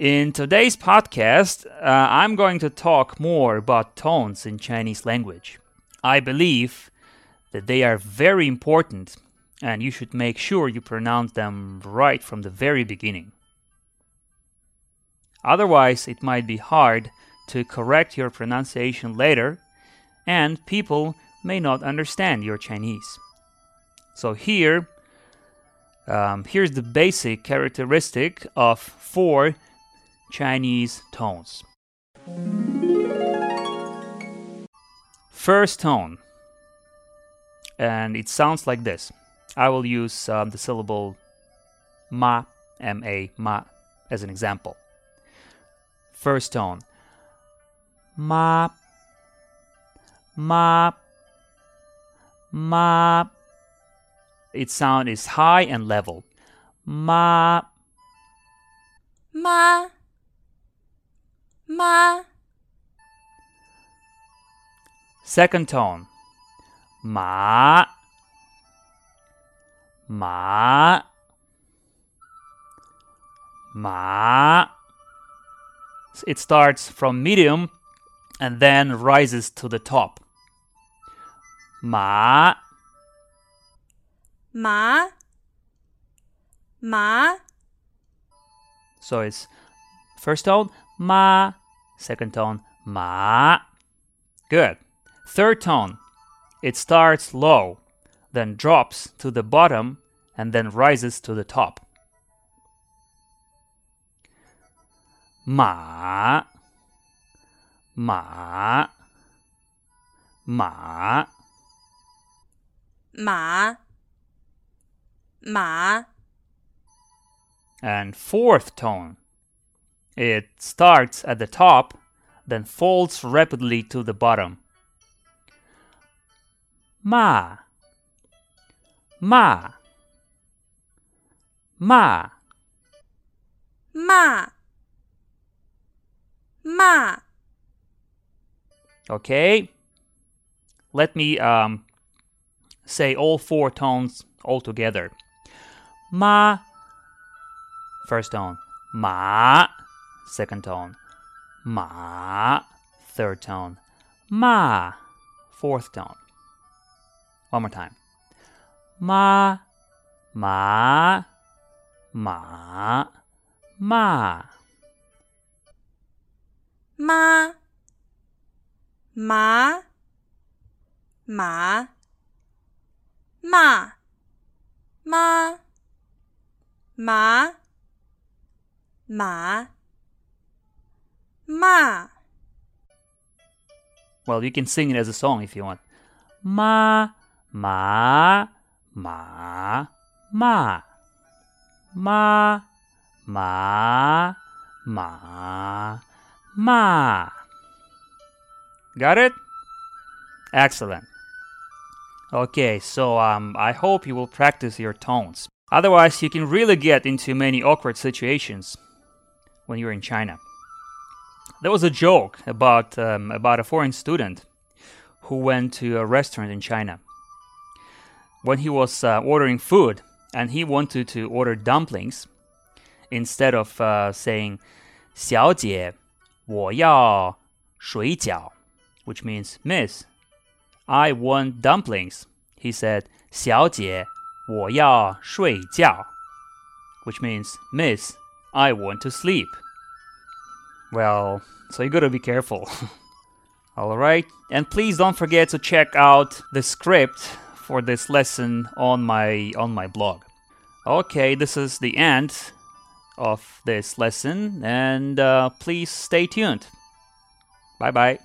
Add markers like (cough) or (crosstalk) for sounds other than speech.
In today's podcast, uh, I'm going to talk more about tones in Chinese language. I believe that they are very important and you should make sure you pronounce them right from the very beginning. Otherwise, it might be hard to correct your pronunciation later and people may not understand your Chinese. So here, um, here's the basic characteristic of four Chinese tones. First tone, and it sounds like this. I will use um, the syllable ma, m a, ma, as an example. First tone, ma, ma, ma. Its sound is high and level. Ma, ma, ma, Second tone, ma, ma, ma. It starts from medium and then rises to the top. Ma, ma, ma, so it's first tone, ma, second tone, ma. Good. Third tone, it starts low, then drops to the bottom, and then rises to the top. Ma, ma, ma. ma, ma, And fourth tone, it starts at the top, then falls rapidly to the bottom. Ma, ma, ma. ma, ma. Okay? Let me um, say all four tones all together. Ma, first tone. Ma, second tone. Ma, third tone. Ma, fourth tone. One more time. Ma, ma, ma, ma. ma, ma, ma, ma, ma, ma, ma, ma. Well, you can sing it as a song if you want. Ma, ma, ma, ma. Ma, ma, ma, ma. Got it? Excellent. Okay, so um, I hope you will practice your tones. Otherwise, you can really get into many awkward situations when you're in China. There was a joke about um, about a foreign student who went to a restaurant in China. When he was uh, ordering food and he wanted to order dumplings, instead of uh, saying "小姐，我要水饺," which means "Miss, I want dumplings," he said "小姐，我要睡觉," which means "Miss, I want to sleep." Well, so you gotta be careful. (laughs) Alright, and please don't forget to check out the script for this lesson on my on my blog. Okay, this is the end of this lesson, and uh, please stay tuned. Bye bye.